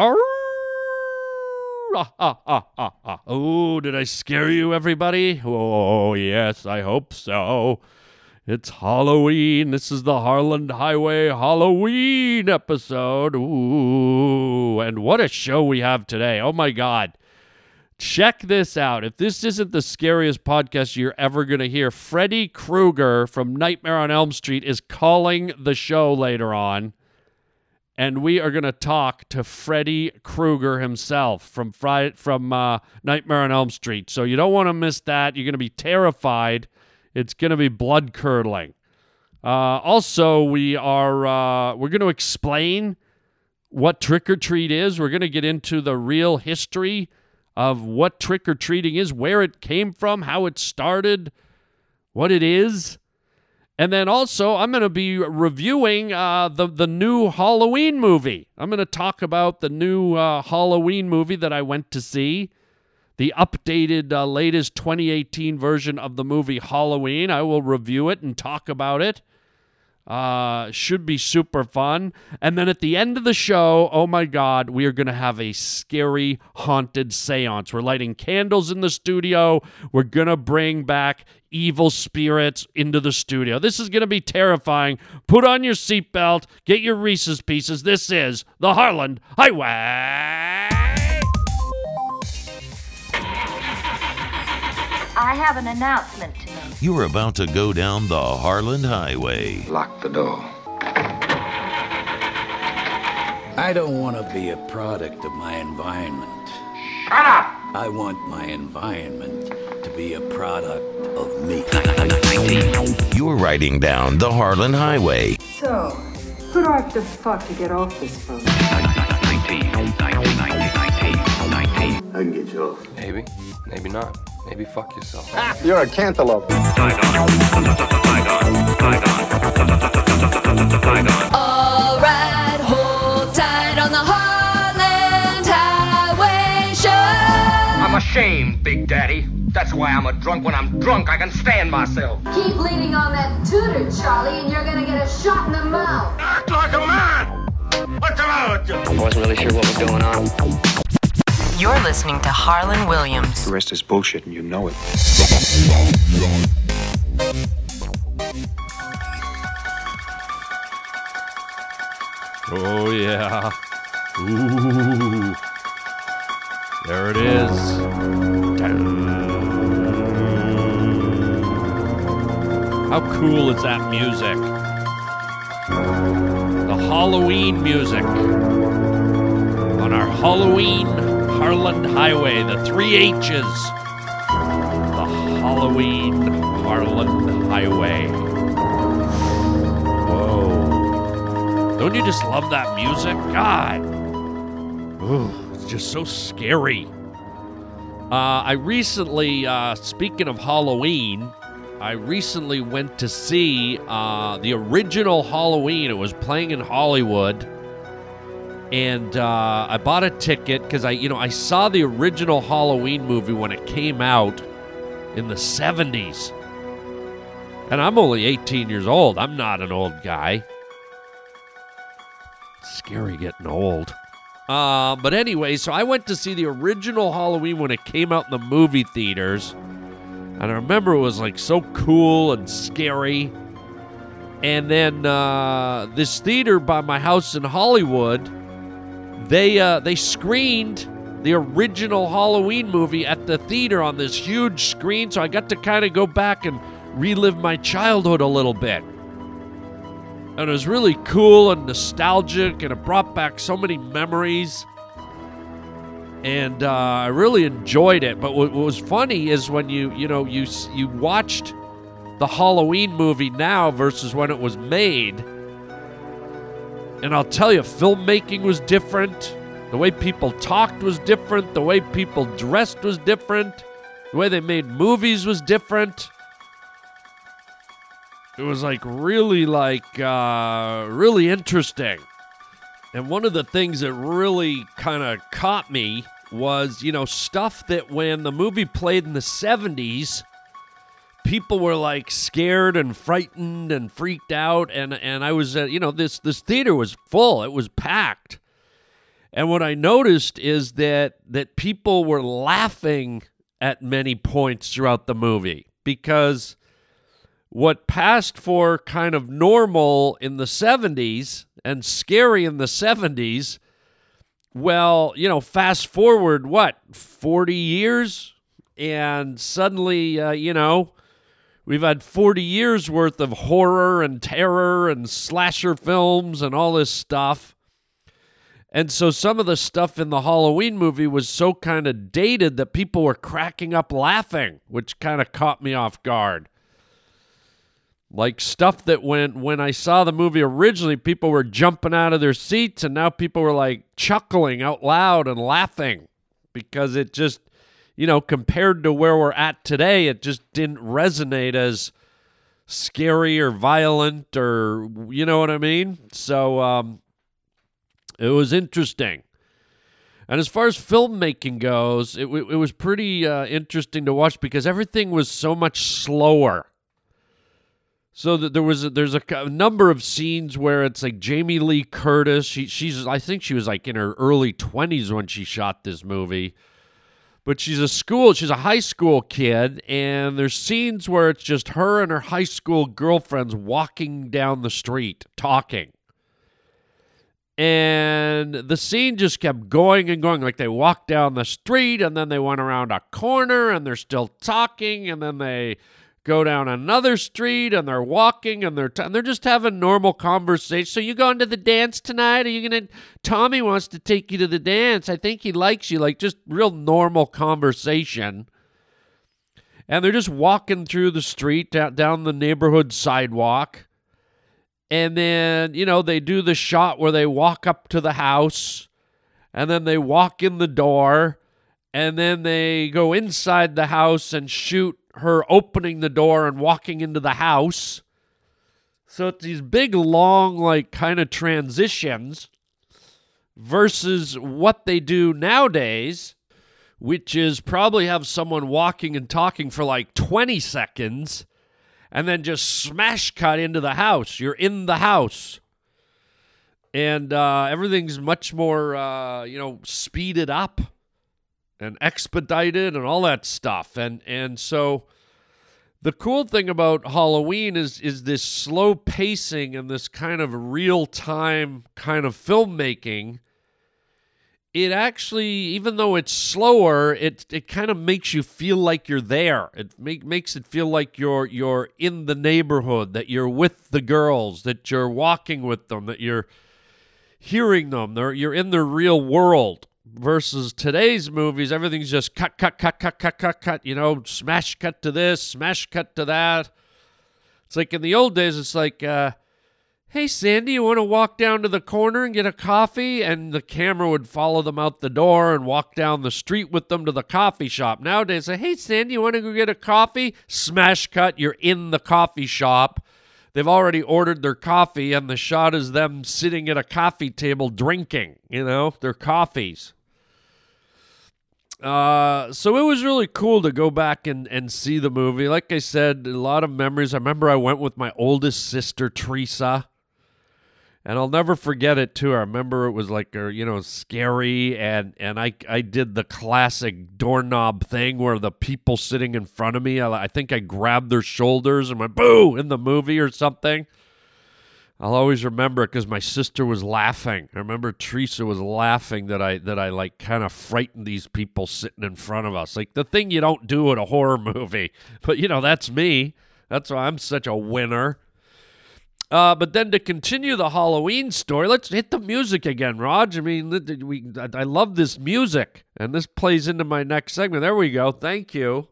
Arr! Ah, ah, ah. Oh, did I scare you, everybody? Oh, yes, I hope so. It's Halloween. This is the Harland Highway Halloween episode. Ooh, and what a show we have today. Oh, my God. Check this out. If this isn't the scariest podcast you're ever going to hear, Freddy Krueger from Nightmare on Elm Street is calling the show later on. And we are going to talk to Freddy Krueger himself from Friday, from uh, Nightmare on Elm Street. So you don't want to miss that. You're going to be terrified. It's going to be blood curdling. Uh, also, we are uh, we're going to explain what trick or treat is. We're going to get into the real history of what trick or treating is, where it came from, how it started, what it is. And then also, I'm going to be reviewing uh, the the new Halloween movie. I'm going to talk about the new uh, Halloween movie that I went to see, the updated uh, latest 2018 version of the movie Halloween. I will review it and talk about it. Uh, should be super fun. And then at the end of the show, oh my God, we are going to have a scary haunted seance. We're lighting candles in the studio. We're going to bring back evil spirits into the studio. This is going to be terrifying. Put on your seatbelt, get your Reese's pieces. This is the Harland Highway. I have an announcement to make. You're about to go down the Harland Highway. Lock the door. I don't want to be a product of my environment. Shut up! I want my environment to be a product of me. You're riding down the Harland Highway. So, who do I have to fuck to get off this boat? I can get you off. Maybe, maybe not. Maybe fuck yourself. Ah, You're a cantaloupe. Alright, hold tight on the Harland Highway Show. I'm ashamed, Big Daddy. That's why I'm a drunk. When I'm drunk, I can stand myself. Keep leaning on that tutor, Charlie, and you're gonna get a shot in the mouth. Act like a man! What's the matter with you? I wasn't really sure what was going on. You're listening to Harland Williams. The rest is bullshit and you know it. Oh, yeah. Ooh. There it is. How cool is that music? The Halloween music. On our Halloween Harland Highway, the three H's. The Halloween Harland Highway. Whoa. Don't you just love that music? God. Ooh, it's just so scary. Uh, I recently, uh, speaking of Halloween, I recently went to see uh, the original Halloween. It was playing in Hollywood, and uh, I bought a ticket because I, you know, I saw the original Halloween movie when it came out in the '70s, and I'm only 18 years old. I'm not an old guy. Scary getting old. Uh, but anyway, so I went to see the original Halloween when it came out in the movie theaters. And I remember it was like so cool and scary. And then uh, this theater by my house in Hollywood, they uh, they screened the original Halloween movie at the theater on this huge screen. So I got to kind of go back and relive my childhood a little bit. And it was really cool and nostalgic, and it brought back so many memories and uh, I really enjoyed it. But what, was funny is when you you know you you watched the Halloween movie now versus when it was made, and I'll tell you, filmmaking was different. The way people talked was different. The way people dressed was different. The way they made movies was different. It was like really like uh, really interesting. And one of the things that really kind of caught me was, you know, stuff that when the movie played in the 70s, people were like scared and frightened and freaked out and and I was uh, you know this this theater was full. It was packed. And what I noticed is that that people were laughing at many points throughout the movie because what passed for kind of normal in the 70s and scary in the 70s well, you know, fast forward what, 40 years and suddenly uh, you know, we've had 40 years worth of horror and terror and slasher films and all this stuff. And so some of the stuff in the Halloween movie was so kind of dated that people were cracking up laughing, which kind of caught me off guard. Like stuff that when when I saw the movie originally, people were jumping out of their seats and now people were like chuckling out loud and laughing because it just you know, compared to where we're at today, it just didn't resonate as scary or violent or you know what I mean? So um it was interesting. And as far as filmmaking goes, it, it was pretty uh, interesting to watch because everything was so much slower. So that there was a, there's a, a, number of scenes where it's like Jamie Lee Curtis. She, she's I think she was like in her early 20s when she shot this movie. But she's a school, she's a high school kid, and there's scenes where it's just her and her high school girlfriends walking down the street talking and the scene just kept going and going like they walked down the street and then they went around a corner and they're still talking and then they go down another street and they're walking and they're t- they're just having normal conversation so you going to the dance tonight? Are you gonna tommy wants to take you to the dance. I think he likes you like just real normal conversation. And they're just walking through the street down, down the neighborhood sidewalk. And then, you know, they do the shot where they walk up to the house and then they walk in the door and then they go inside the house and shoot her opening the door and walking into the house. So it's these big, long, like kind of transitions versus what they do nowadays, which is probably have someone walking and talking for like 20 seconds and then just smash cut into the house. You're in the house. And uh, everything's much more, uh, you know, speeded up and expedited and all that stuff. And and so the cool thing about Halloween is is this slow pacing and this kind of real time kind of filmmaking it actually, even though it's slower, it it kind of makes you feel like you're there. It make, makes it feel like you're you're in the neighborhood, that you're with the girls, that you're walking with them, that you're hearing them, they're, you're in the real world. Versus today's movies, everything's just cut, cut, cut, cut, cut, cut, cut. You know, smash cut to this, smash cut to that. It's like in the old days, it's like. Uh, Hey, Sandy, you want to walk down to the corner and get a coffee? And the camera would follow them out the door and walk down the street with them to the coffee shop. Nowadays, say, Hey, Sandy, you want to go get a coffee? Smash cut, you're in the coffee shop. They've already ordered their coffee, and the shot is them sitting at a coffee table drinking, you know, their coffees. Uh, so it was really cool to go back and, and see the movie. Like I said, a lot of memories. I remember I went with my oldest sister, Teresa and I'll never forget it too. I remember it was like uh, you know scary, and and I I did the classic doorknob thing where the people sitting in front of me, I, I think I grabbed their shoulders and went boo in the movie or something. I'll always remember it because my sister was laughing. I remember Teresa was laughing that I that I like kind of frightened these people sitting in front of us, like the thing you don't do in a horror movie. But you know that's me. That's why I'm such a winner. Uh, but then to continue the Halloween story, let's hit the music again, Raj. I mean, we, I love this music, and this plays into my next segment. There we go. Thank you.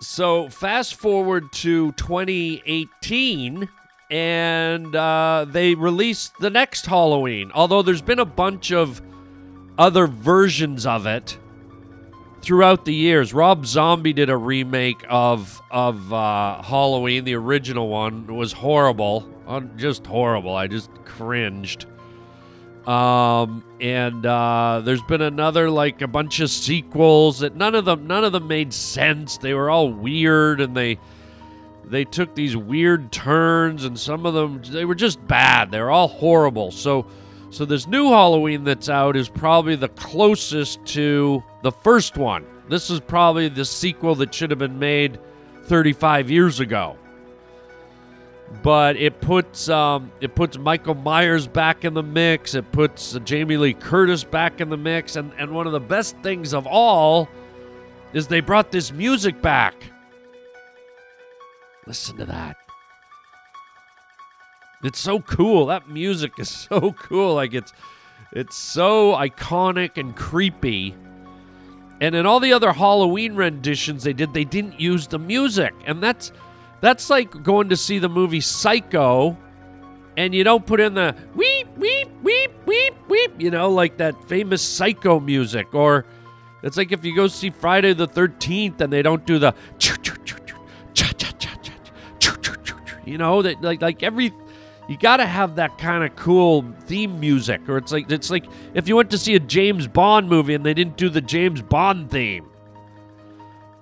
So, fast forward to 2018, and uh, they released the next Halloween. Although there's been a bunch of other versions of it throughout the years. Rob Zombie did a remake of of uh, Halloween. The original one was horrible, just horrible. I just cringed. Um, and uh, there's been another like a bunch of sequels that none of them none of them made sense. They were all weird and they they took these weird turns and some of them they were just bad. They were all horrible. So So this new Halloween that's out is probably the closest to the first one. This is probably the sequel that should have been made 35 years ago. But it puts um, it puts Michael Myers back in the mix. It puts uh, Jamie Lee Curtis back in the mix, and and one of the best things of all is they brought this music back. Listen to that. It's so cool. That music is so cool. Like it's it's so iconic and creepy. And in all the other Halloween renditions they did, they didn't use the music. And that's that's like going to see the movie Psycho and you don't put in the weep weep weep weep weep, you know, like that famous Psycho music or it's like if you go see Friday the 13th and they don't do the you know, that like like every you got to have that kind of cool theme music or it's like it's like if you went to see a James Bond movie and they didn't do the James Bond theme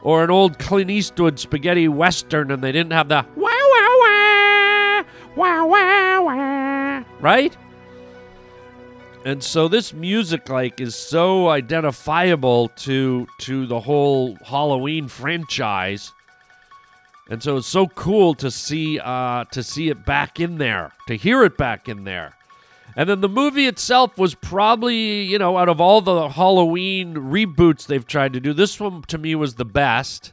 or an old Clint Eastwood spaghetti western and they didn't have the wow wow wow wow wow wow right? And so this music like is so identifiable to to the whole Halloween franchise and so it's so cool to see uh, to see it back in there, to hear it back in there. And then the movie itself was probably, you know, out of all the Halloween reboots they've tried to do, this one to me was the best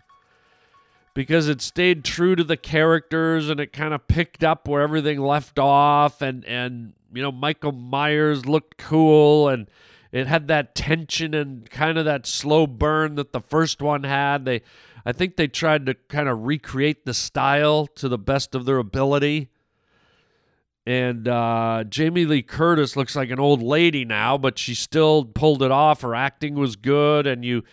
because it stayed true to the characters and it kind of picked up where everything left off and and you know Michael Myers looked cool and it had that tension and kind of that slow burn that the first one had. They I think they tried to kind of recreate the style to the best of their ability. And uh, Jamie Lee Curtis looks like an old lady now, but she still pulled it off. Her acting was good, and you,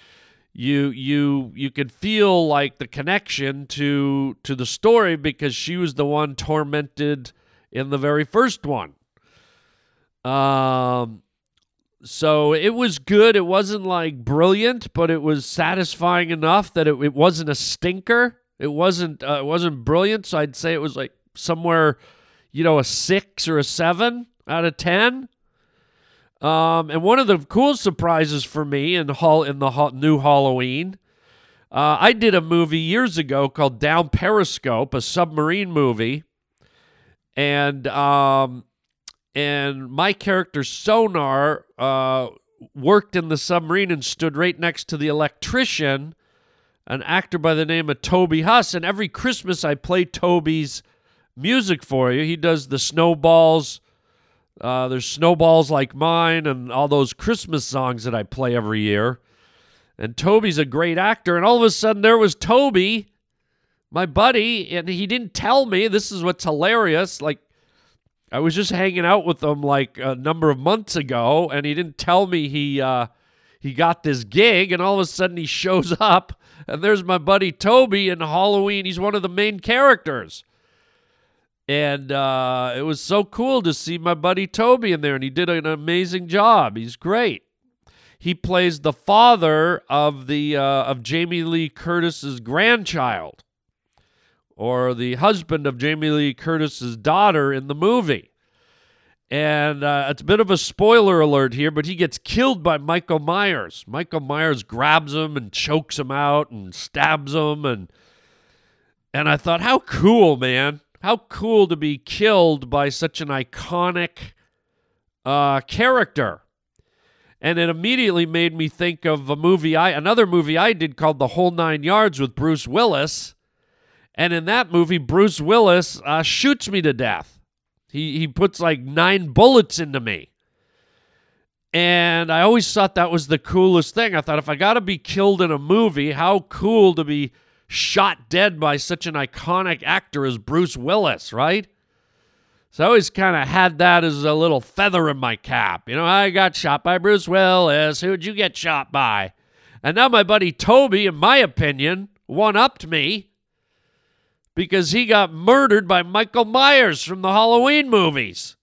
you, you, you could feel like the connection to to the story because she was the one tormented in the very first one. Um, so it was good. It wasn't like brilliant, but it was satisfying enough that it, it wasn't a stinker. It wasn't uh, it wasn't brilliant. So I'd say it was like somewhere, you know, a six or a seven out of ten. Um, and one of the cool surprises for me in hall in the ha- new Halloween, uh, I did a movie years ago called Down Periscope, a submarine movie, and um, and my character Sonar uh, worked in the submarine and stood right next to the electrician, an actor by the name of Toby Huss. And every Christmas, I play Toby's music for you. He does the snowballs. Uh, there's snowballs like mine and all those Christmas songs that I play every year. And Toby's a great actor. And all of a sudden, there was Toby, my buddy, and he didn't tell me. This is what's hilarious. Like, I was just hanging out with him like a number of months ago, and he didn't tell me he uh, he got this gig, and all of a sudden he shows up, and there's my buddy Toby in Halloween. He's one of the main characters, and uh, it was so cool to see my buddy Toby in there, and he did an amazing job. He's great. He plays the father of the uh, of Jamie Lee Curtis's grandchild or the husband of Jamie Lee Curtis's daughter in the movie. And uh, it's a bit of a spoiler alert here, but he gets killed by Michael Myers. Michael Myers grabs him and chokes him out and stabs him, and and I thought, how cool, man! How cool to be killed by such an iconic uh, character. And it immediately made me think of a movie I another movie I did called The Whole Nine Yards with Bruce Willis and in that movie, Bruce Willis uh, shoots me to death. He, he puts like nine bullets into me. And I always thought that was the coolest thing. I thought if I got to be killed in a movie, how cool to be shot dead by such an iconic actor as Bruce Willis, right? So I always kind of had that as a little feather in my cap. You know, I got shot by Bruce Willis. Who'd you get shot by? And now my buddy Toby, in my opinion, one upped me because he got murdered by Michael Myers from the Halloween movies.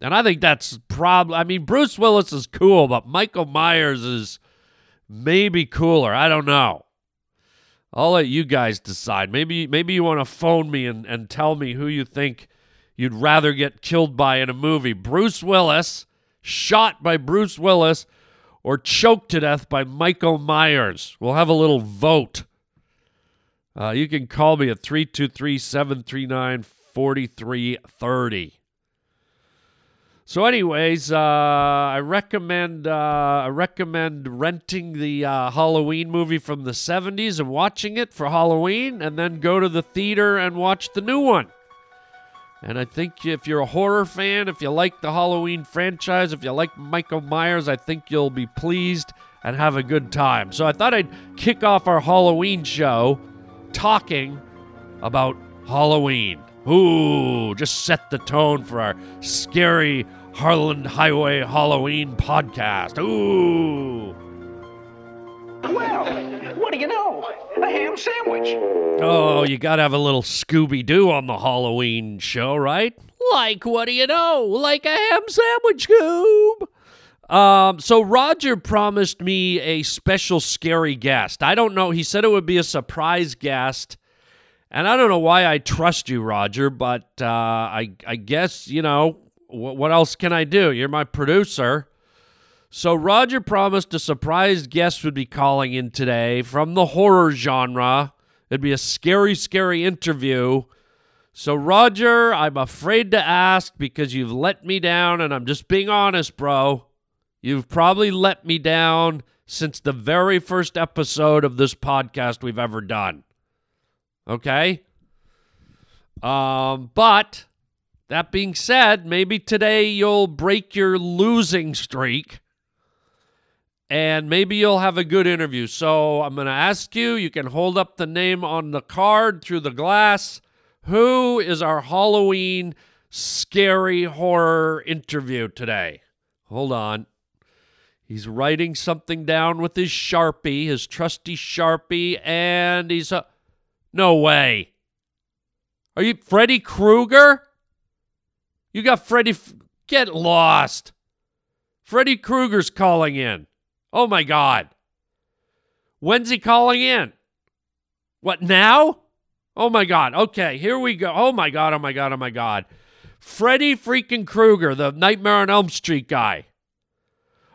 And I think that's probably, I mean, Bruce Willis is cool, but Michael Myers is maybe cooler. I don't know. I'll let you guys decide. Maybe maybe you want to phone me and, and tell me who you think you'd rather get killed by in a movie. Bruce Willis shot by Bruce Willis, or choked to death by Michael Myers. We'll have a little vote. Uh, you can call me at 323 739 4330. So, anyways, uh, I recommend uh, I recommend renting the uh, Halloween movie from the '70s and watching it for Halloween, and then go to the theater and watch the new one. And I think if you're a horror fan, if you like the Halloween franchise, if you like Michael Myers, I think you'll be pleased and have a good time. So I thought I'd kick off our Halloween show talking about Halloween. Ooh, just set the tone for our scary Harland Highway Halloween podcast. Ooh. Well, what do you know? A ham sandwich. Oh, you gotta have a little Scooby Doo on the Halloween show, right? Like, what do you know? Like a ham sandwich, Scoob. Um, so Roger promised me a special scary guest. I don't know. He said it would be a surprise guest. And I don't know why I trust you, Roger, but uh, I, I guess, you know, wh- what else can I do? You're my producer. So Roger promised a surprise guest would be calling in today from the horror genre. It'd be a scary, scary interview. So, Roger, I'm afraid to ask because you've let me down, and I'm just being honest, bro. You've probably let me down since the very first episode of this podcast we've ever done. Okay? Um, but that being said, maybe today you'll break your losing streak and maybe you'll have a good interview. So I'm going to ask you, you can hold up the name on the card through the glass. Who is our Halloween scary horror interview today? Hold on. He's writing something down with his Sharpie, his trusty Sharpie, and he's a. No way. Are you Freddy Krueger? You got Freddy. Get lost. Freddy Krueger's calling in. Oh my God. When's he calling in? What now? Oh my God. Okay, here we go. Oh my God. Oh my God. Oh my God. Freddy freaking Krueger, the Nightmare on Elm Street guy.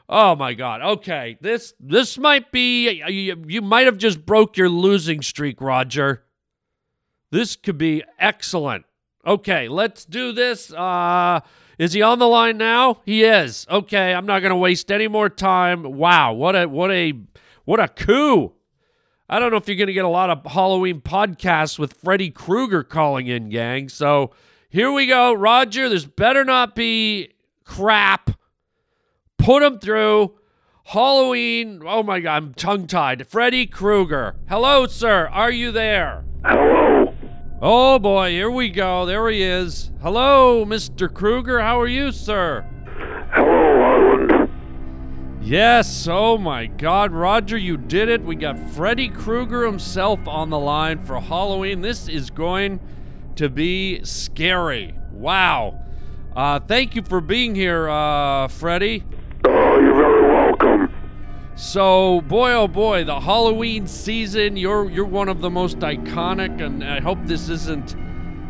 Oh my God. Okay, this this might be you, you might have just broke your losing streak, Roger. This could be excellent. Okay, let's do this. Uh is he on the line now? He is. Okay, I'm not going to waste any more time. Wow, what a what a what a coup. I don't know if you're going to get a lot of Halloween podcasts with Freddy Krueger calling in, gang. So, here we go. Roger, this better not be crap. Put him through. Halloween. Oh my god, I'm tongue tied. Freddy Krueger. Hello, sir. Are you there? Hello. Oh boy, here we go. There he is. Hello, Mr. Krueger. How are you, sir? Hello. Yes. Oh my God, Roger, you did it. We got Freddy Krueger himself on the line for Halloween. This is going to be scary. Wow. Uh, thank you for being here, uh, Freddy. So, boy, oh boy, the Halloween season. You're you're one of the most iconic, and I hope this isn't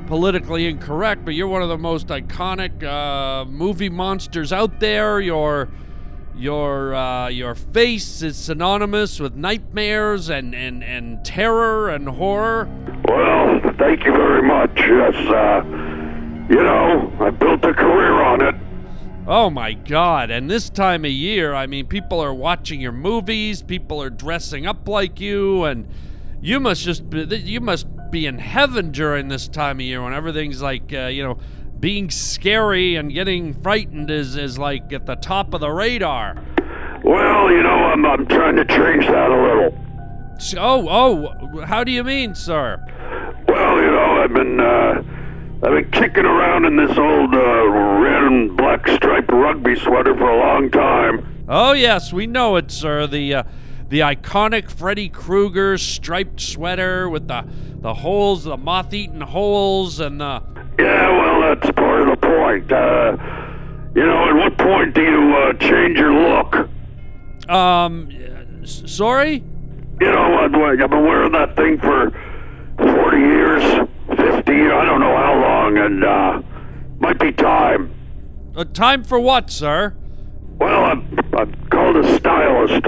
politically incorrect, but you're one of the most iconic uh, movie monsters out there. Your your uh, your face is synonymous with nightmares and, and, and terror and horror. Well, thank you very much. Yes, uh, you know, I built a career on it. Oh my God. And this time of year, I mean, people are watching your movies, people are dressing up like you, and you must just be, you must be in heaven during this time of year when everything's like, uh, you know, being scary and getting frightened is, is like at the top of the radar. Well, you know, I'm, I'm trying to change that a little. Oh, oh, how do you mean, sir? Well, you know, I've been, uh, I've been kicking around in this old uh, red and black striped rugby sweater for a long time. Oh yes, we know it, sir. The uh, the iconic Freddy Krueger striped sweater with the the holes, the moth-eaten holes, and the Yeah, well, that's part of the point. Uh, you know, at what point do you uh, change your look? um. Sorry. You know, I've, I've been wearing that thing for 40 years, 50, I don't know how long, and uh, might be time. Uh, time for what, sir? Well, I'm, I'm called a stylist.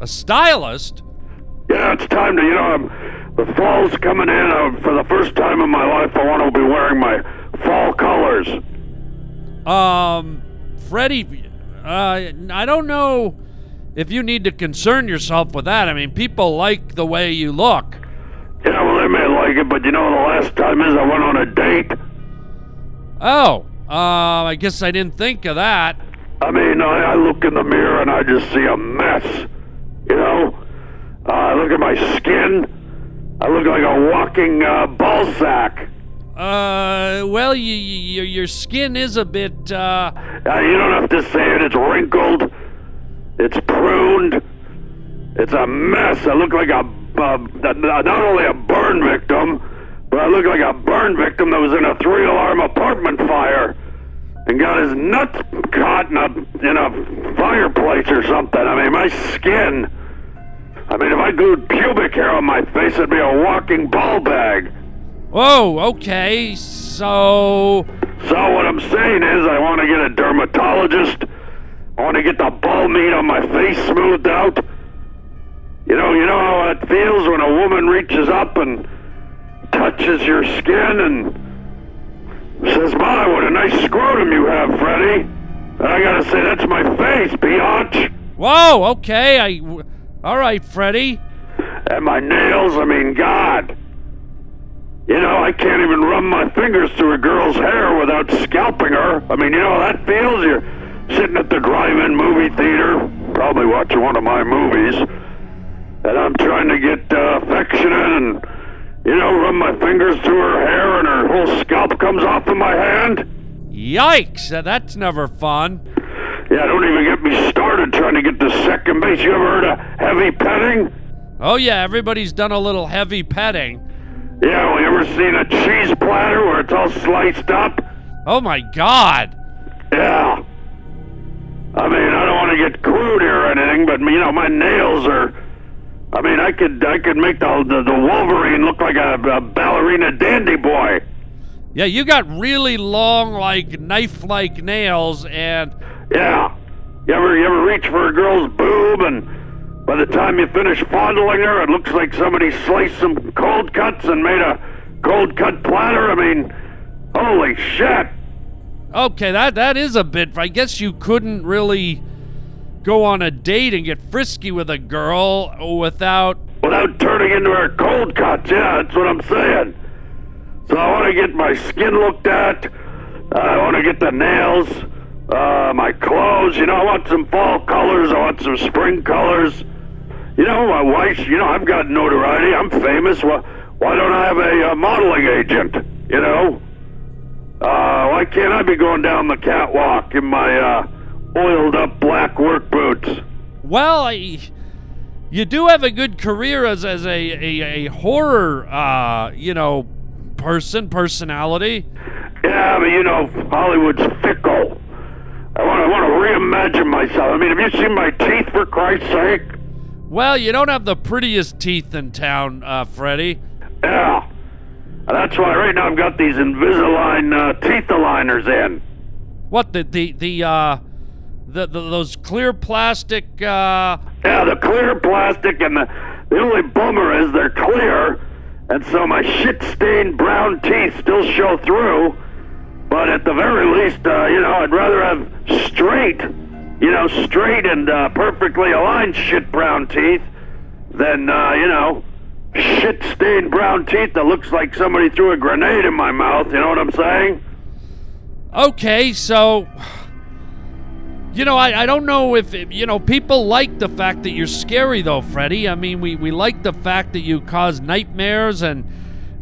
A stylist? Yeah, it's time to, you know, I'm, the fall's coming in. Uh, for the first time in my life, I want to be wearing my fall colors. Um, Freddy, uh, I don't know if you need to concern yourself with that. I mean, people like the way you look. Yeah, well, they may like it, but you know, the last time is I went on a date. Oh, uh, I guess I didn't think of that. I mean, I, I look in the mirror and I just see a mess. You know, uh, I look at my skin. I look like a walking uh, ball sack. Uh, well, you, you, your skin is a bit, uh... uh... You don't have to say it. It's wrinkled. It's pruned. It's a mess. I look like a, uh, not only a burn victim, but I look like a burn victim that was in a three-alarm apartment fire and got his nuts caught in a, in a fireplace or something. I mean, my skin... I mean, if I glued pubic hair on my face, it'd be a walking ball bag. Whoa, okay, so. So, what I'm saying is, I want to get a dermatologist. I want to get the ball meat on my face smoothed out. You know, you know how it feels when a woman reaches up and touches your skin and says, My, what a nice scrotum you have, Freddy. And I gotta say, that's my face, biatch. Whoa, okay, I. All right, Freddy. And my nails, I mean, God. You know, I can't even run my fingers through a girl's hair without scalping her. I mean, you know how that feels? You're sitting at the drive-in movie theater, probably watching one of my movies, and I'm trying to get uh, affectionate and, you know, run my fingers through her hair and her whole scalp comes off of my hand. Yikes, that's never fun. Yeah, don't even get me started trying to get to second base. You ever heard of heavy petting? Oh, yeah, everybody's done a little heavy petting. Yeah, well, you ever seen a cheese platter where it's all sliced up? Oh my god! Yeah. I mean, I don't want to get crude here or anything, but you know, my nails are. I mean, I could I could make the the, the Wolverine look like a, a ballerina dandy boy. Yeah, you got really long, like knife-like nails, and yeah. You ever you ever reach for a girl's boob and by the time you finish fondling her, it looks like somebody sliced some cold cuts and made a cold cut platter. I mean, holy shit. Okay, that that is a bit. I guess you couldn't really go on a date and get frisky with a girl without without turning into her cold cuts. Yeah, that's what I'm saying. So I want to get my skin looked at. I want to get the nails, uh, my clothes. You know, I want some fall colors. I want some spring colors. You know, my wife, you know, I've got notoriety. I'm famous. Why, why don't I have a, uh, modeling agent? You know? Uh, why can't I be going down the catwalk in my uh, oiled up black work boots? Well, I, you do have a good career as, as a, a, a horror, uh, you know, person, personality. Yeah, but you know, Hollywood's fickle. I want to want to reimagine myself. I mean, have you seen my teeth, for Christ's sake? Well, you don't have the prettiest teeth in town, uh, Freddy. Yeah. That's why right now I've got these Invisalign uh, teeth aligners in. What the the the uh the, the those clear plastic uh Yeah, the clear plastic and the the only bummer is they're clear and so my shit-stained brown teeth still show through. But at the very least, uh, you know, I'd rather have straight you know, straight and uh, perfectly aligned shit brown teeth than, uh, you know, shit stained brown teeth that looks like somebody threw a grenade in my mouth. You know what I'm saying? Okay, so. You know, I, I don't know if, you know, people like the fact that you're scary, though, Freddy. I mean, we, we like the fact that you cause nightmares and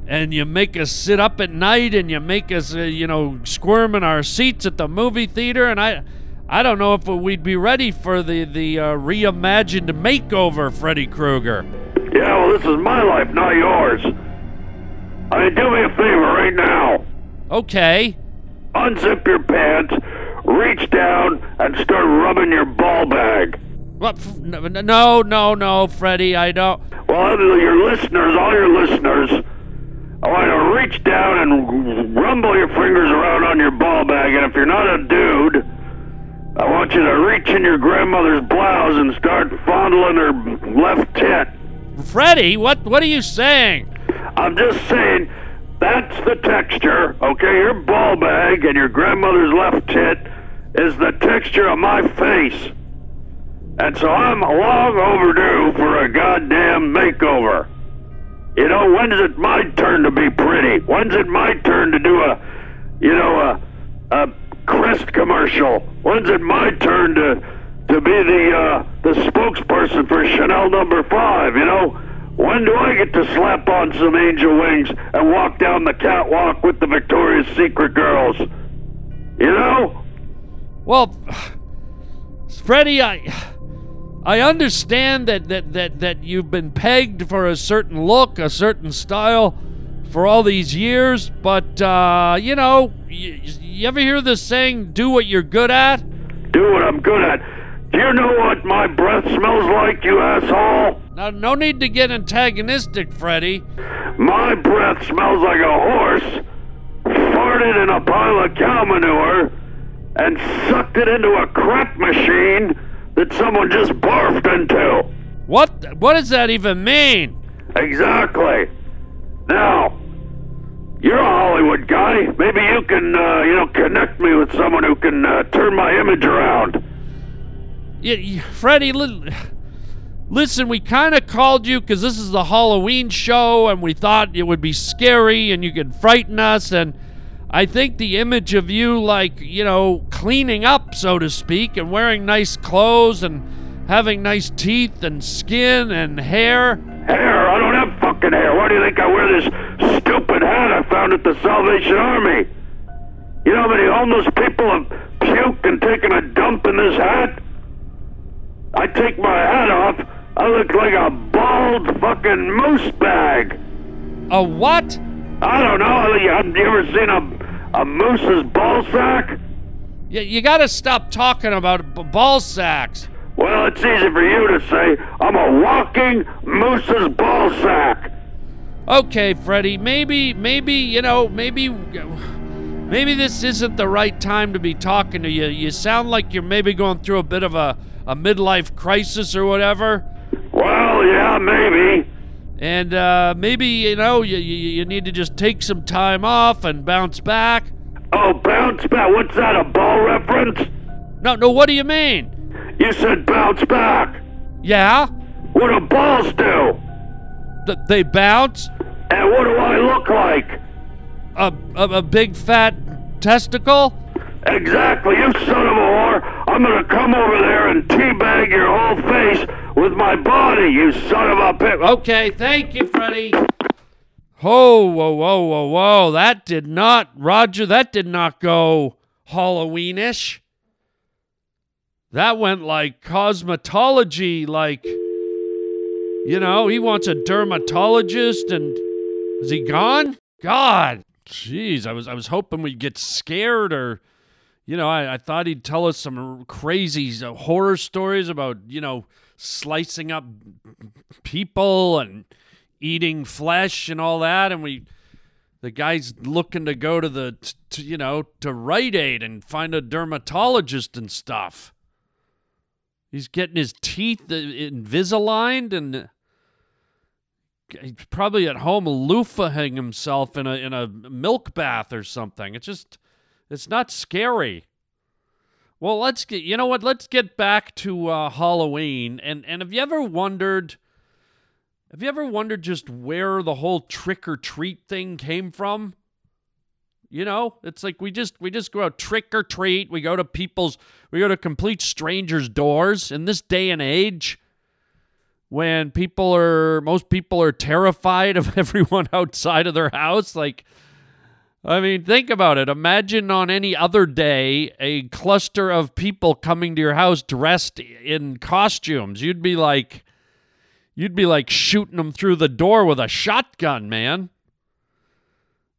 and you make us sit up at night and you make us, uh, you know, squirm in our seats at the movie theater. And I, I don't know if we'd be ready for the the uh, reimagined makeover, Freddy Krueger. Yeah, well, this is my life, not yours. I mean, do me a favor right now. Okay. Unzip your pants, reach down, and start rubbing your ball bag. What? No, no, no, Freddy, I don't. Well, your listeners, all your listeners, I want to reach down and rumble your fingers around on your ball bag, and if you're not a dude, I want you to reach in your grandmother's blouse and start fondling her left tit. Freddy, what what are you saying? I'm just saying that's the texture, okay? Your ball bag and your grandmother's left tit is the texture of my face. And so I'm long overdue for a goddamn makeover. You know, when's it my turn to be pretty? When's it my turn to do a, you know, a, a Crest commercial? When's it my turn to, to be the, uh, the spokesperson for Chanel number five, you know? When do I get to slap on some angel wings and walk down the catwalk with the Victoria's Secret girls? You know? Well, Freddy, I I understand that that that that you've been pegged for a certain look, a certain style for all these years, but uh, you know, you, you ever hear this saying, "Do what you're good at"? Do what I'm good at. Do you know what my breath smells like, you asshole? Now, no need to get antagonistic, Freddy. My breath smells like a horse farted in a pile of cow manure and sucked it into a crap machine that someone just barfed into. What? What does that even mean? Exactly. Now, you're a Hollywood guy. Maybe you can, uh, you know, connect me with someone who can uh, turn my image around. Yeah, yeah, Freddy, li- listen, we kind of called you because this is the Halloween show and we thought it would be scary and you could frighten us. And I think the image of you, like, you know, cleaning up, so to speak, and wearing nice clothes and having nice teeth and skin and hair. Hair? I don't have fucking hair. Why do you think I wear this stupid hat I found at the Salvation Army? You know how many homeless people have puked and taken a dump in this hat? I take my hat off, I look like a bald fucking moose bag. A what? I don't know. Have you ever seen a, a moose's ball sack? You, you gotta stop talking about b- ball sacks. Well, it's easy for you to say. I'm a walking moose's ball sack. Okay, Freddy, maybe, maybe, you know, maybe, maybe this isn't the right time to be talking to you. You sound like you're maybe going through a bit of a, a midlife crisis or whatever. Well, yeah, maybe. And uh, maybe, you know, you, you, you need to just take some time off and bounce back. Oh, bounce back? What's that, a ball reference? No, no, what do you mean? You said bounce back. Yeah? What do balls do? Th- they bounce? And what do I look like? A, a, a big fat testicle? Exactly, you son of a whore. I'm gonna come over there and teabag your whole face with my body, you son of a pit. Okay, thank you, Freddy. Whoa, whoa, whoa, whoa, whoa. That did not, Roger, that did not go Halloweenish. That went like cosmetology, like, you know, he wants a dermatologist and is he gone? God. Jeez, I was I was hoping we'd get scared or you know, I, I thought he'd tell us some crazy uh, horror stories about, you know, slicing up people and eating flesh and all that. And we, the guy's looking to go to the, you know, to Rite Aid and find a dermatologist and stuff. He's getting his teeth uh, Invisaligned and he's probably at home loofahing himself in a in a milk bath or something. It's just it's not scary. Well, let's get you know what? Let's get back to uh, Halloween. And and have you ever wondered? Have you ever wondered just where the whole trick or treat thing came from? You know, it's like we just we just go out trick or treat. We go to people's we go to complete strangers' doors in this day and age when people are most people are terrified of everyone outside of their house like I mean, think about it. Imagine on any other day a cluster of people coming to your house dressed in costumes. You'd be like you'd be like shooting them through the door with a shotgun, man.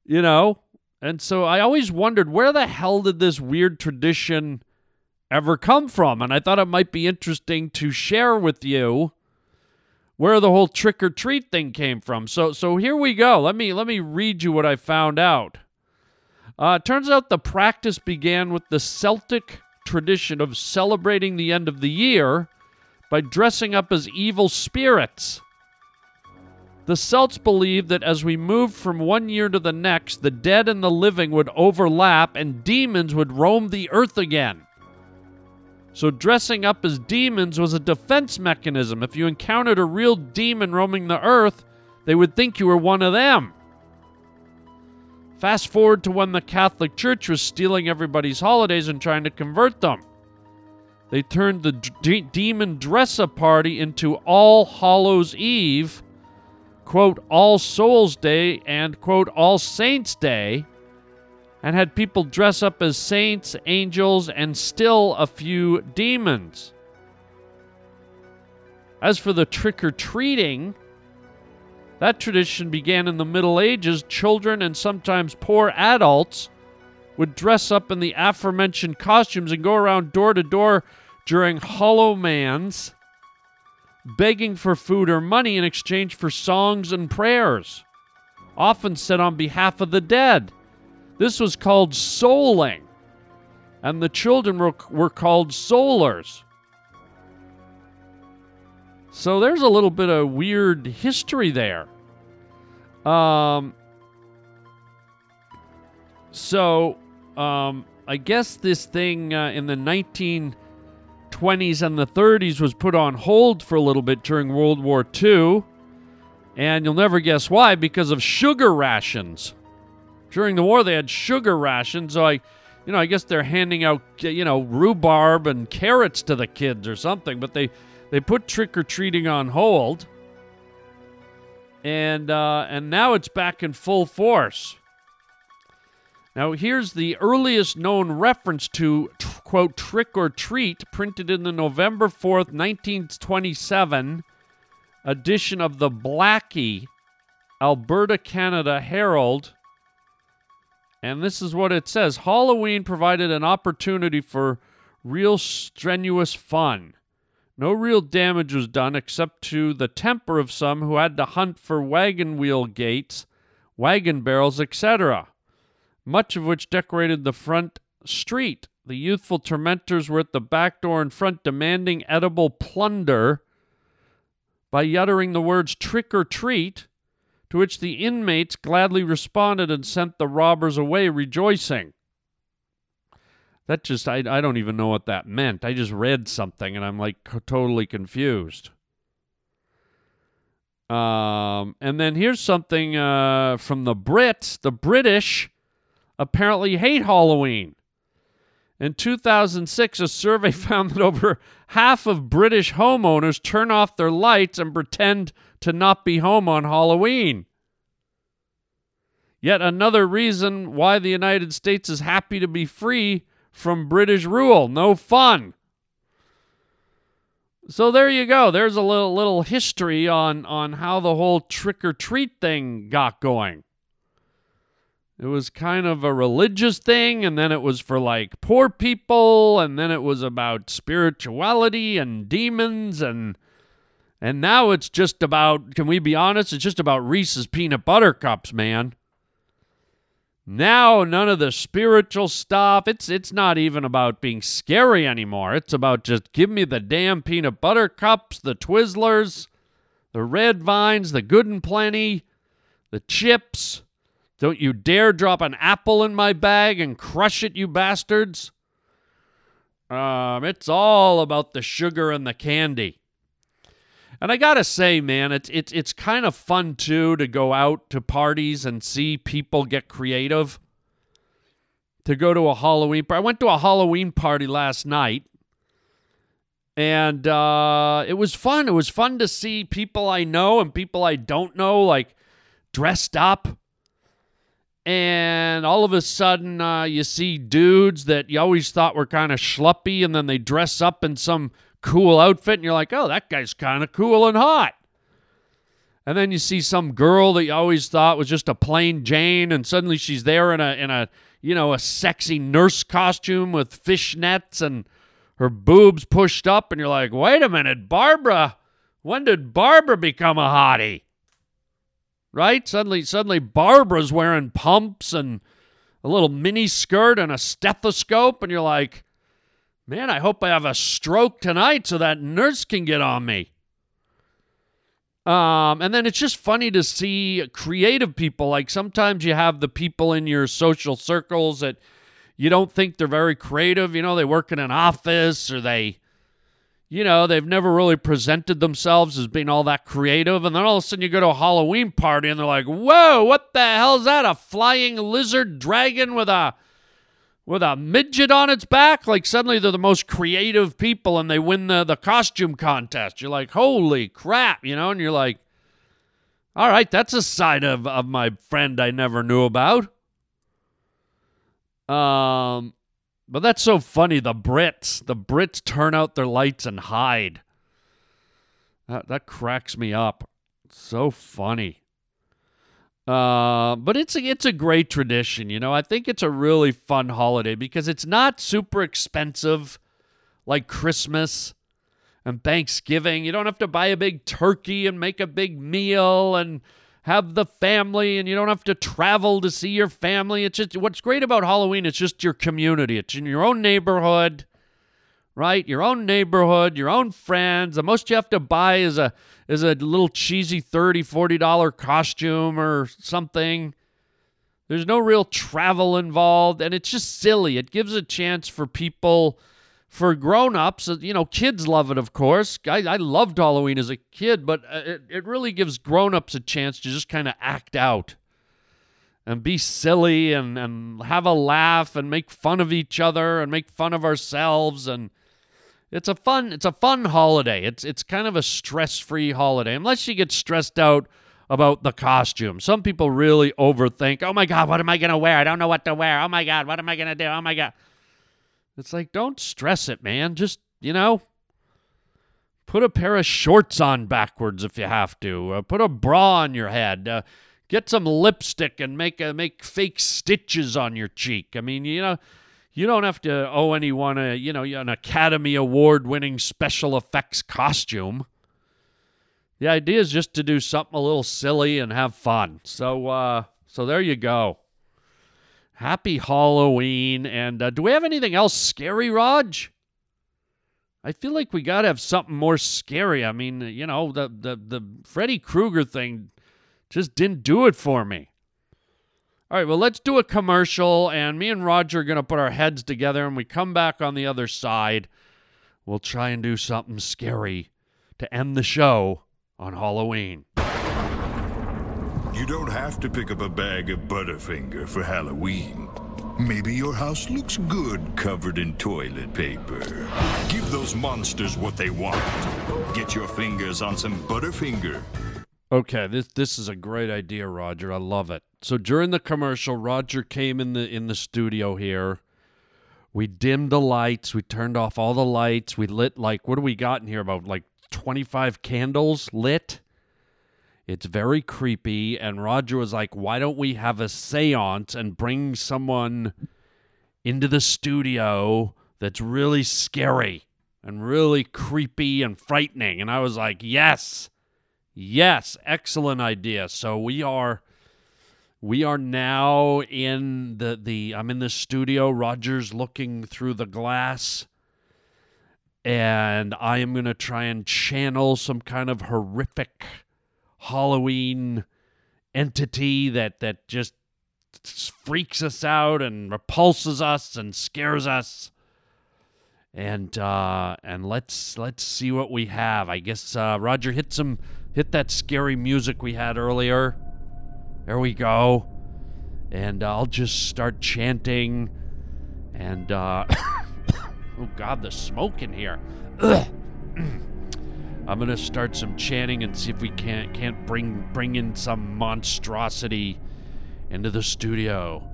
You know? And so I always wondered where the hell did this weird tradition ever come from? And I thought it might be interesting to share with you where the whole trick or treat thing came from. So so here we go. Let me let me read you what I found out. Uh, turns out the practice began with the Celtic tradition of celebrating the end of the year by dressing up as evil spirits. The Celts believed that as we moved from one year to the next, the dead and the living would overlap and demons would roam the earth again. So, dressing up as demons was a defense mechanism. If you encountered a real demon roaming the earth, they would think you were one of them. Fast forward to when the Catholic Church was stealing everybody's holidays and trying to convert them. They turned the d- demon dress up party into All Hallows Eve, quote, All Souls Day, and quote, All Saints Day, and had people dress up as saints, angels, and still a few demons. As for the trick or treating, that tradition began in the Middle Ages. Children and sometimes poor adults would dress up in the aforementioned costumes and go around door to door during Hallowmas, begging for food or money in exchange for songs and prayers, often said on behalf of the dead. This was called souling, and the children were, were called soulers. So there's a little bit of weird history there. Um, so um, I guess this thing uh, in the 1920s and the 30s was put on hold for a little bit during World War II. And you'll never guess why, because of sugar rations. During the war, they had sugar rations. So I, you know, I guess they're handing out, you know, rhubarb and carrots to the kids or something. But they they put trick or treating on hold, and uh, and now it's back in full force. Now here's the earliest known reference to quote trick or treat printed in the November fourth, nineteen twenty-seven edition of the Blackie, Alberta, Canada Herald. And this is what it says Halloween provided an opportunity for real strenuous fun. No real damage was done except to the temper of some who had to hunt for wagon wheel gates, wagon barrels, etc., much of which decorated the front street. The youthful tormentors were at the back door in front demanding edible plunder by uttering the words trick or treat, to which the inmates gladly responded and sent the robbers away rejoicing. That just, I, I don't even know what that meant. I just read something and I'm like totally confused. Um, and then here's something uh, from the Brits. The British apparently hate Halloween. In 2006, a survey found that over half of British homeowners turn off their lights and pretend to not be home on Halloween. Yet another reason why the United States is happy to be free from British rule. No fun. So there you go. There's a little little history on on how the whole trick or treat thing got going. It was kind of a religious thing and then it was for like poor people and then it was about spirituality and demons and and now it's just about can we be honest? It's just about Reese's peanut butter cups, man. Now none of the spiritual stuff. It's it's not even about being scary anymore. It's about just give me the damn peanut butter cups, the Twizzlers, the red vines, the good and plenty, the chips. Don't you dare drop an apple in my bag and crush it, you bastards. Um, it's all about the sugar and the candy. And I gotta say, man, it's it's it's kind of fun too to go out to parties and see people get creative. To go to a Halloween party. I went to a Halloween party last night. And uh, it was fun. It was fun to see people I know and people I don't know, like dressed up. And all of a sudden, uh, you see dudes that you always thought were kind of schluppy, and then they dress up in some cool outfit and you're like, oh, that guy's kind of cool and hot. And then you see some girl that you always thought was just a plain Jane, and suddenly she's there in a in a you know a sexy nurse costume with fishnets and her boobs pushed up, and you're like, wait a minute, Barbara, when did Barbara become a hottie? Right? Suddenly, suddenly Barbara's wearing pumps and a little mini skirt and a stethoscope, and you're like, Man, I hope I have a stroke tonight so that nurse can get on me. Um, and then it's just funny to see creative people. Like sometimes you have the people in your social circles that you don't think they're very creative. You know, they work in an office or they, you know, they've never really presented themselves as being all that creative. And then all of a sudden you go to a Halloween party and they're like, whoa, what the hell is that? A flying lizard dragon with a with a midget on its back. Like suddenly they're the most creative people and they win the, the costume contest. You're like, holy crap, you know, and you're like, all right, that's a side of, of my friend I never knew about. Um, but that's so funny. The Brits, the Brits turn out their lights and hide. That that cracks me up. So funny. Uh, but it's a, it's a great tradition, you know. I think it's a really fun holiday because it's not super expensive like Christmas and Thanksgiving. You don't have to buy a big turkey and make a big meal and have the family and you don't have to travel to see your family. It's just what's great about Halloween, it's just your community. It's in your own neighborhood right? Your own neighborhood, your own friends. The most you have to buy is a is a little cheesy $30, 40 dollar costume or something. There's no real travel involved and it's just silly. It gives a chance for people for grown-ups, you know, kids love it of course. I, I loved Halloween as a kid, but uh, it, it really gives grown-ups a chance to just kind of act out and be silly and, and have a laugh and make fun of each other and make fun of ourselves and it's a fun it's a fun holiday. It's it's kind of a stress-free holiday unless you get stressed out about the costume. Some people really overthink, "Oh my god, what am I going to wear? I don't know what to wear. Oh my god, what am I going to do? Oh my god." It's like don't stress it, man. Just, you know, put a pair of shorts on backwards if you have to. Uh, put a bra on your head. Uh, get some lipstick and make a, make fake stitches on your cheek. I mean, you know, you don't have to owe anyone a you know an Academy Award winning special effects costume. The idea is just to do something a little silly and have fun. So uh, so there you go. Happy Halloween! And uh, do we have anything else scary, Raj? I feel like we gotta have something more scary. I mean, you know, the the the Freddy Krueger thing just didn't do it for me. All right, well, let's do a commercial, and me and Roger are going to put our heads together, and we come back on the other side. We'll try and do something scary to end the show on Halloween. You don't have to pick up a bag of Butterfinger for Halloween. Maybe your house looks good covered in toilet paper. Give those monsters what they want. Get your fingers on some Butterfinger. Okay, this this is a great idea, Roger. I love it. So during the commercial, Roger came in the in the studio here. We dimmed the lights. We turned off all the lights. We lit like what do we got in here? About like twenty five candles lit. It's very creepy. And Roger was like, "Why don't we have a séance and bring someone into the studio that's really scary and really creepy and frightening?" And I was like, "Yes." Yes, excellent idea. So we are we are now in the the I'm in the studio. Roger's looking through the glass and I am going to try and channel some kind of horrific Halloween entity that that just freaks us out and repulses us and scares us and uh, and let's let's see what we have. I guess uh, Roger hit some hit that scary music we had earlier. There we go. And I'll just start chanting. And, uh, oh God, the smoke in here. I'm gonna start some chanting and see if we can't can't bring bring in some monstrosity into the studio.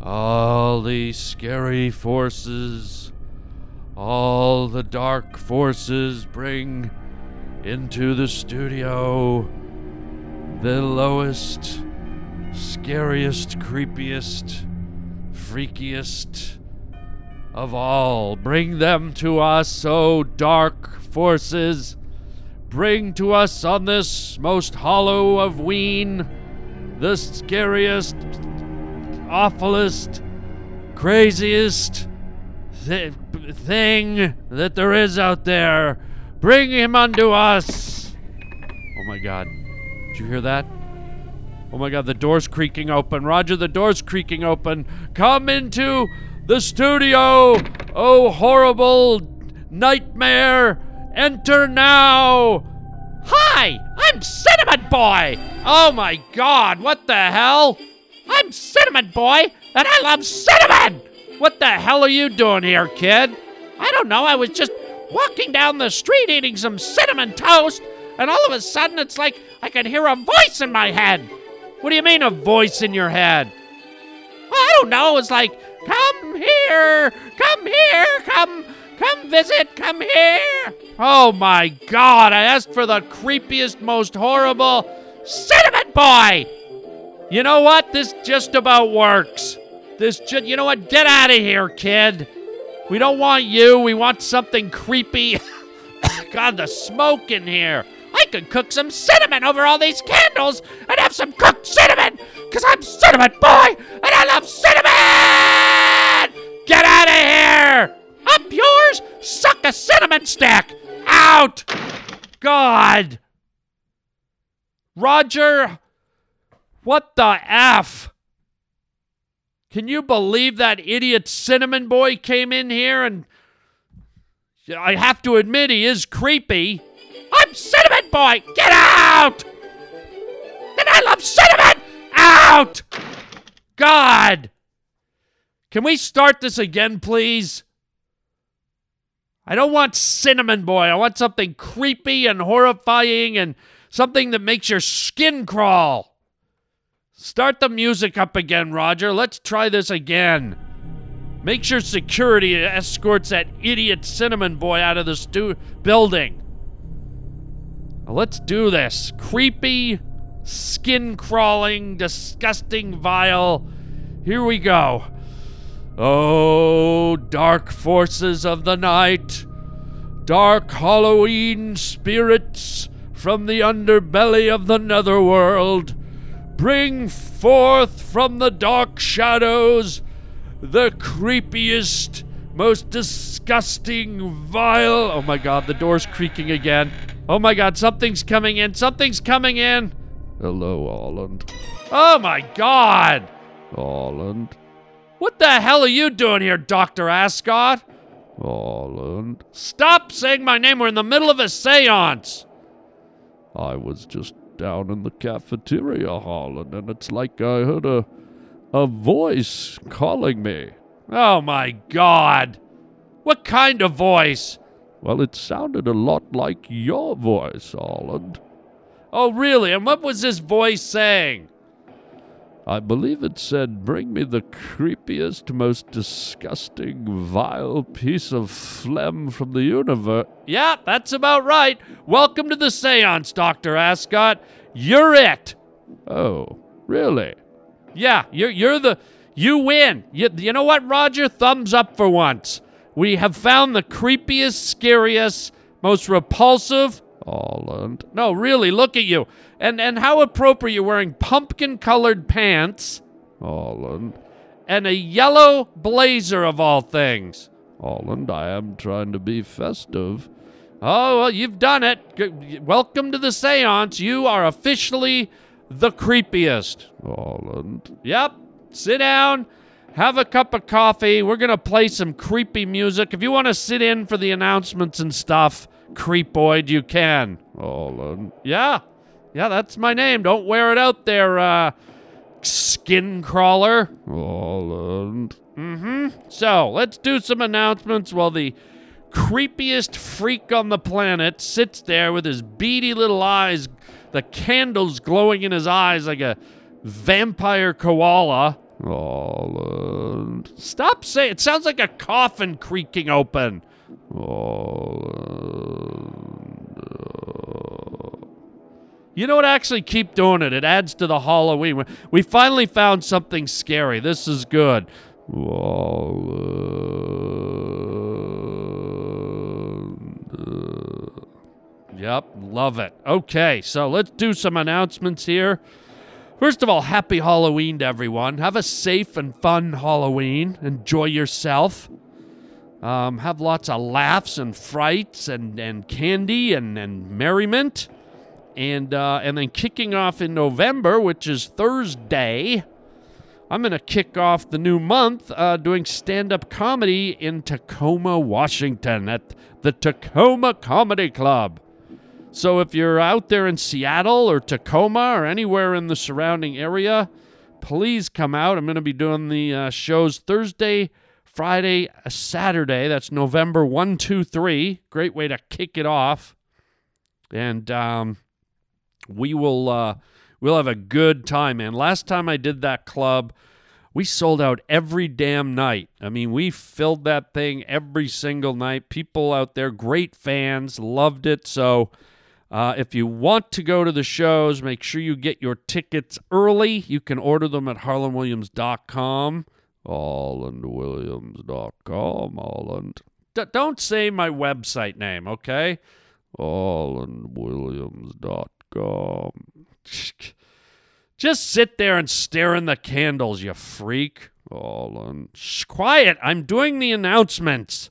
All these scary forces, all the dark forces bring into the studio the lowest, scariest, creepiest, freakiest of all. Bring them to us, O dark forces. Bring to us on this most hollow of ween the scariest, awfulest, craziest th- thing that there is out there. Bring him unto us. Oh my god. Did you hear that? Oh my god, the door's creaking open. Roger, the door's creaking open. Come into the studio. Oh, horrible nightmare. Enter now. Hi, I'm Cinnamon Boy. Oh my god, what the hell? I'm Cinnamon Boy, and I love cinnamon. What the hell are you doing here, kid? I don't know. I was just walking down the street eating some cinnamon toast, and all of a sudden it's like I could hear a voice in my head. What do you mean, a voice in your head? Well, I don't know. It's like, come here, come here, come, come visit, come here. Oh my God! I asked for the creepiest, most horrible cinnamon boy. You know what? This just about works. This just, you know what? Get out of here, kid. We don't want you. We want something creepy. God, the smoke in here. Could cook some cinnamon over all these candles and have some cooked cinnamon, because I'm Cinnamon Boy and I love cinnamon! Get out of here! Up yours? Suck a cinnamon stack! Out! God! Roger, what the F? Can you believe that idiot Cinnamon Boy came in here and. I have to admit, he is creepy. I'm Cinnamon Boy! Get out! And I love cinnamon! Out! God! Can we start this again, please? I don't want Cinnamon Boy. I want something creepy and horrifying and something that makes your skin crawl. Start the music up again, Roger. Let's try this again. Make sure security escorts that idiot Cinnamon Boy out of the stu- building. Let's do this. Creepy, skin crawling, disgusting, vile. Here we go. Oh, dark forces of the night, dark Halloween spirits from the underbelly of the netherworld, bring forth from the dark shadows the creepiest, most disgusting, vile. Oh my god, the door's creaking again. Oh my god, something's coming in. Something's coming in. Hello, Holland. Oh my god! Holland. What the hell are you doing here, Dr. Ascot? Holland. Stop saying my name. We're in the middle of a seance. I was just down in the cafeteria, Holland, and it's like I heard a a voice calling me. Oh my god. What kind of voice? Well, it sounded a lot like your voice, Holland. Oh, really? And what was this voice saying? I believe it said, Bring me the creepiest, most disgusting, vile piece of phlegm from the universe. Yeah, that's about right. Welcome to the seance, Dr. Ascot. You're it. Oh, really? Yeah, you're, you're the. You win. You, you know what, Roger? Thumbs up for once. We have found the creepiest, scariest, most repulsive. Holland. No, really, look at you. And and how appropriate you're wearing pumpkin colored pants. Holland. And a yellow blazer of all things. Holland, I am trying to be festive. Oh, well, you've done it. Welcome to the seance. You are officially the creepiest. Holland. Yep. Sit down. Have a cup of coffee. We're going to play some creepy music. If you want to sit in for the announcements and stuff, Creepoid, you can. Holland. Yeah. Yeah, that's my name. Don't wear it out there, uh, skin crawler. Holland. Mm hmm. So, let's do some announcements while the creepiest freak on the planet sits there with his beady little eyes, the candles glowing in his eyes like a vampire koala. Holland. Stop saying it sounds like a coffin creaking open. Holland. You know what? Actually, keep doing it. It adds to the Halloween. We finally found something scary. This is good. Holland. Yep, love it. Okay, so let's do some announcements here. First of all, happy Halloween to everyone. Have a safe and fun Halloween. Enjoy yourself. Um, have lots of laughs and frights and, and candy and, and merriment. And, uh, and then kicking off in November, which is Thursday, I'm going to kick off the new month uh, doing stand up comedy in Tacoma, Washington at the Tacoma Comedy Club. So if you're out there in Seattle or Tacoma or anywhere in the surrounding area, please come out. I'm going to be doing the uh, shows Thursday, Friday, uh, Saturday. That's November 1, 2, 3. Great way to kick it off. And um, we will uh, we'll have a good time, man. Last time I did that club, we sold out every damn night. I mean, we filled that thing every single night. People out there, great fans, loved it. So uh, if you want to go to the shows, make sure you get your tickets early. You can order them at harlandwilliams.com. HarlandWilliams.com. Harland. D- don't say my website name, okay? HarlandWilliams.com. Just sit there and stare in the candles, you freak. Harland. Shh, quiet. I'm doing the announcements.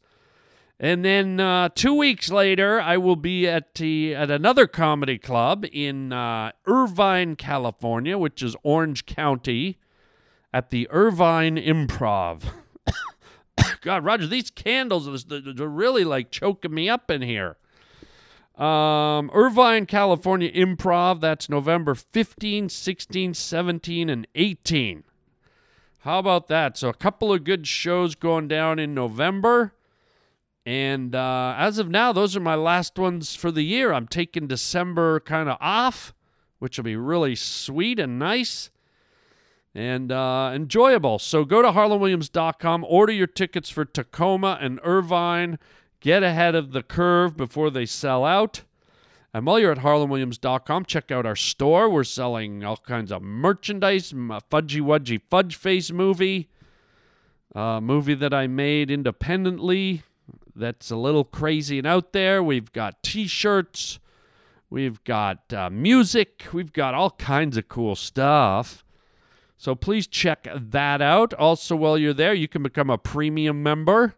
And then uh, two weeks later, I will be at the at another comedy club in uh, Irvine, California, which is Orange County, at the Irvine Improv. God, Roger, these candles are really like choking me up in here. Um, Irvine, California Improv. That's November 15, 16, 17, and 18. How about that? So a couple of good shows going down in November. And uh, as of now, those are my last ones for the year. I'm taking December kind of off, which will be really sweet and nice and uh, enjoyable. So go to harlandwilliams.com, order your tickets for Tacoma and Irvine, get ahead of the curve before they sell out. And while you're at harlandwilliams.com, check out our store. We're selling all kinds of merchandise, Fudgy Wudgy Fudge Face movie, a movie that I made independently that's a little crazy and out there. We've got t shirts, we've got uh, music, we've got all kinds of cool stuff. So please check that out. Also, while you're there, you can become a premium member.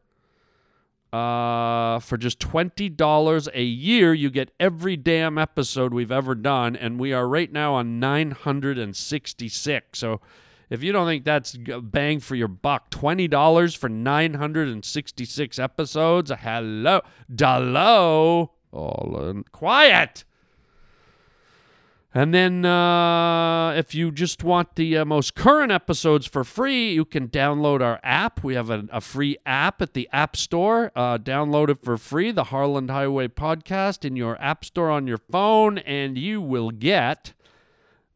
Uh, for just $20 a year, you get every damn episode we've ever done, and we are right now on 966. So if you don't think that's bang for your buck, $20 for 966 episodes, hello, hello, all in quiet. And then, uh, if you just want the uh, most current episodes for free, you can download our app. We have a, a free app at the App Store. Uh, download it for free, the Harland Highway Podcast, in your App Store on your phone, and you will get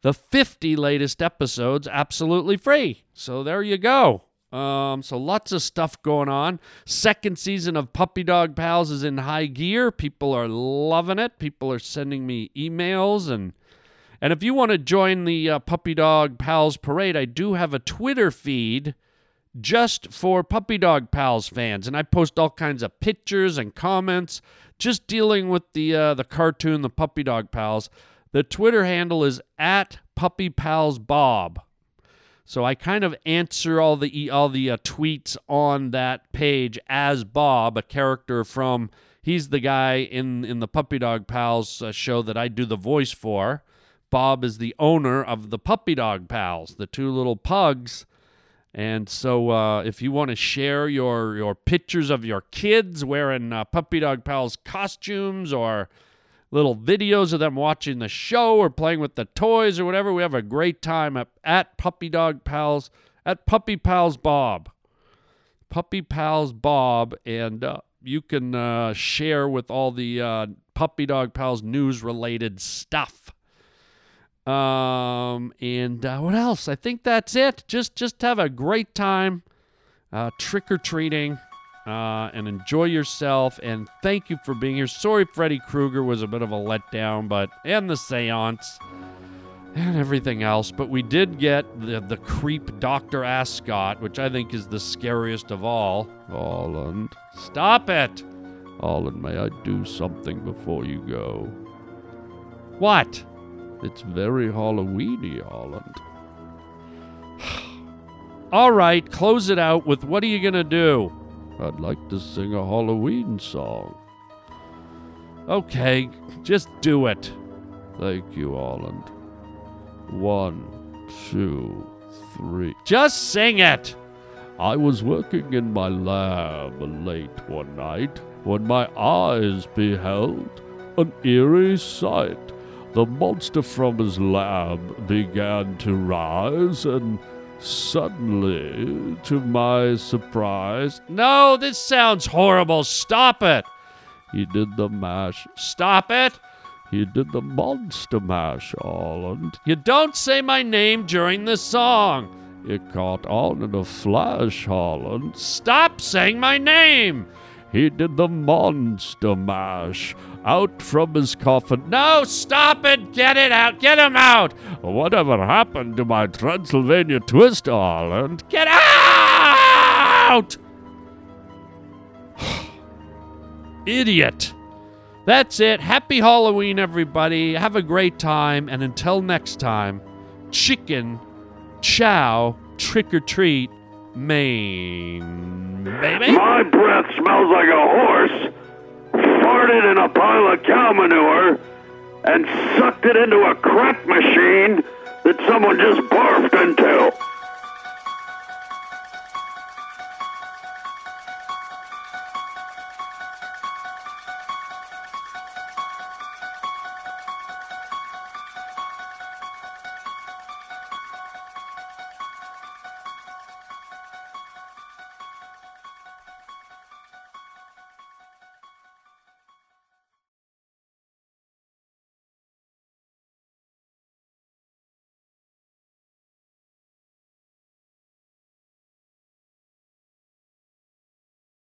the 50 latest episodes absolutely free. So there you go. Um, so lots of stuff going on. Second season of Puppy Dog Pals is in high gear. People are loving it. People are sending me emails and and if you want to join the uh, Puppy Dog Pals parade, I do have a Twitter feed just for Puppy Dog Pals fans, and I post all kinds of pictures and comments just dealing with the uh, the cartoon, the Puppy Dog Pals. The Twitter handle is at Puppy Pals Bob. So I kind of answer all the all the uh, tweets on that page as Bob, a character from. He's the guy in in the Puppy Dog Pals uh, show that I do the voice for. Bob is the owner of the Puppy Dog Pals, the two little pugs. And so, uh, if you want to share your your pictures of your kids wearing uh, Puppy Dog Pals costumes or little videos of them watching the show or playing with the toys or whatever, we have a great time at, at Puppy Dog Pals at Puppy Pals Bob. Puppy Pals Bob, and uh, you can uh, share with all the uh, Puppy Dog Pals news related stuff. Um, and uh, what else? I think that's it. Just just have a great time, uh, trick or treating, uh, and enjoy yourself. And thank you for being here. Sorry, Freddy Krueger was a bit of a letdown, but and the seance and everything else. But we did get the the creep Doctor Ascot, which I think is the scariest of all. Holland, stop it. Holland, may I do something before you go? What? It's very Halloweeny, Holland. All right, close it out with what are you going to do? I'd like to sing a Halloween song. Okay, just do it. Thank you, Holland. One, two, three. Just sing it! I was working in my lab late one night when my eyes beheld an eerie sight. The monster from his lab began to rise, and suddenly, to my surprise, no, this sounds horrible. Stop it! He did the mash. Stop it! He did the monster mash, Holland. You don't say my name during the song. It caught on in a flash, Holland. Stop saying my name! He did the monster mash out from his coffin. No, stop it! Get it out! Get him out! Whatever happened to my Transylvania twist, Holland? Get out! Idiot! That's it. Happy Halloween, everybody. Have a great time. And until next time, chicken, chow, trick or treat, Maine. Baby. My breath smells like a horse, farted in a pile of cow manure, and sucked it into a crack machine that someone just barfed into.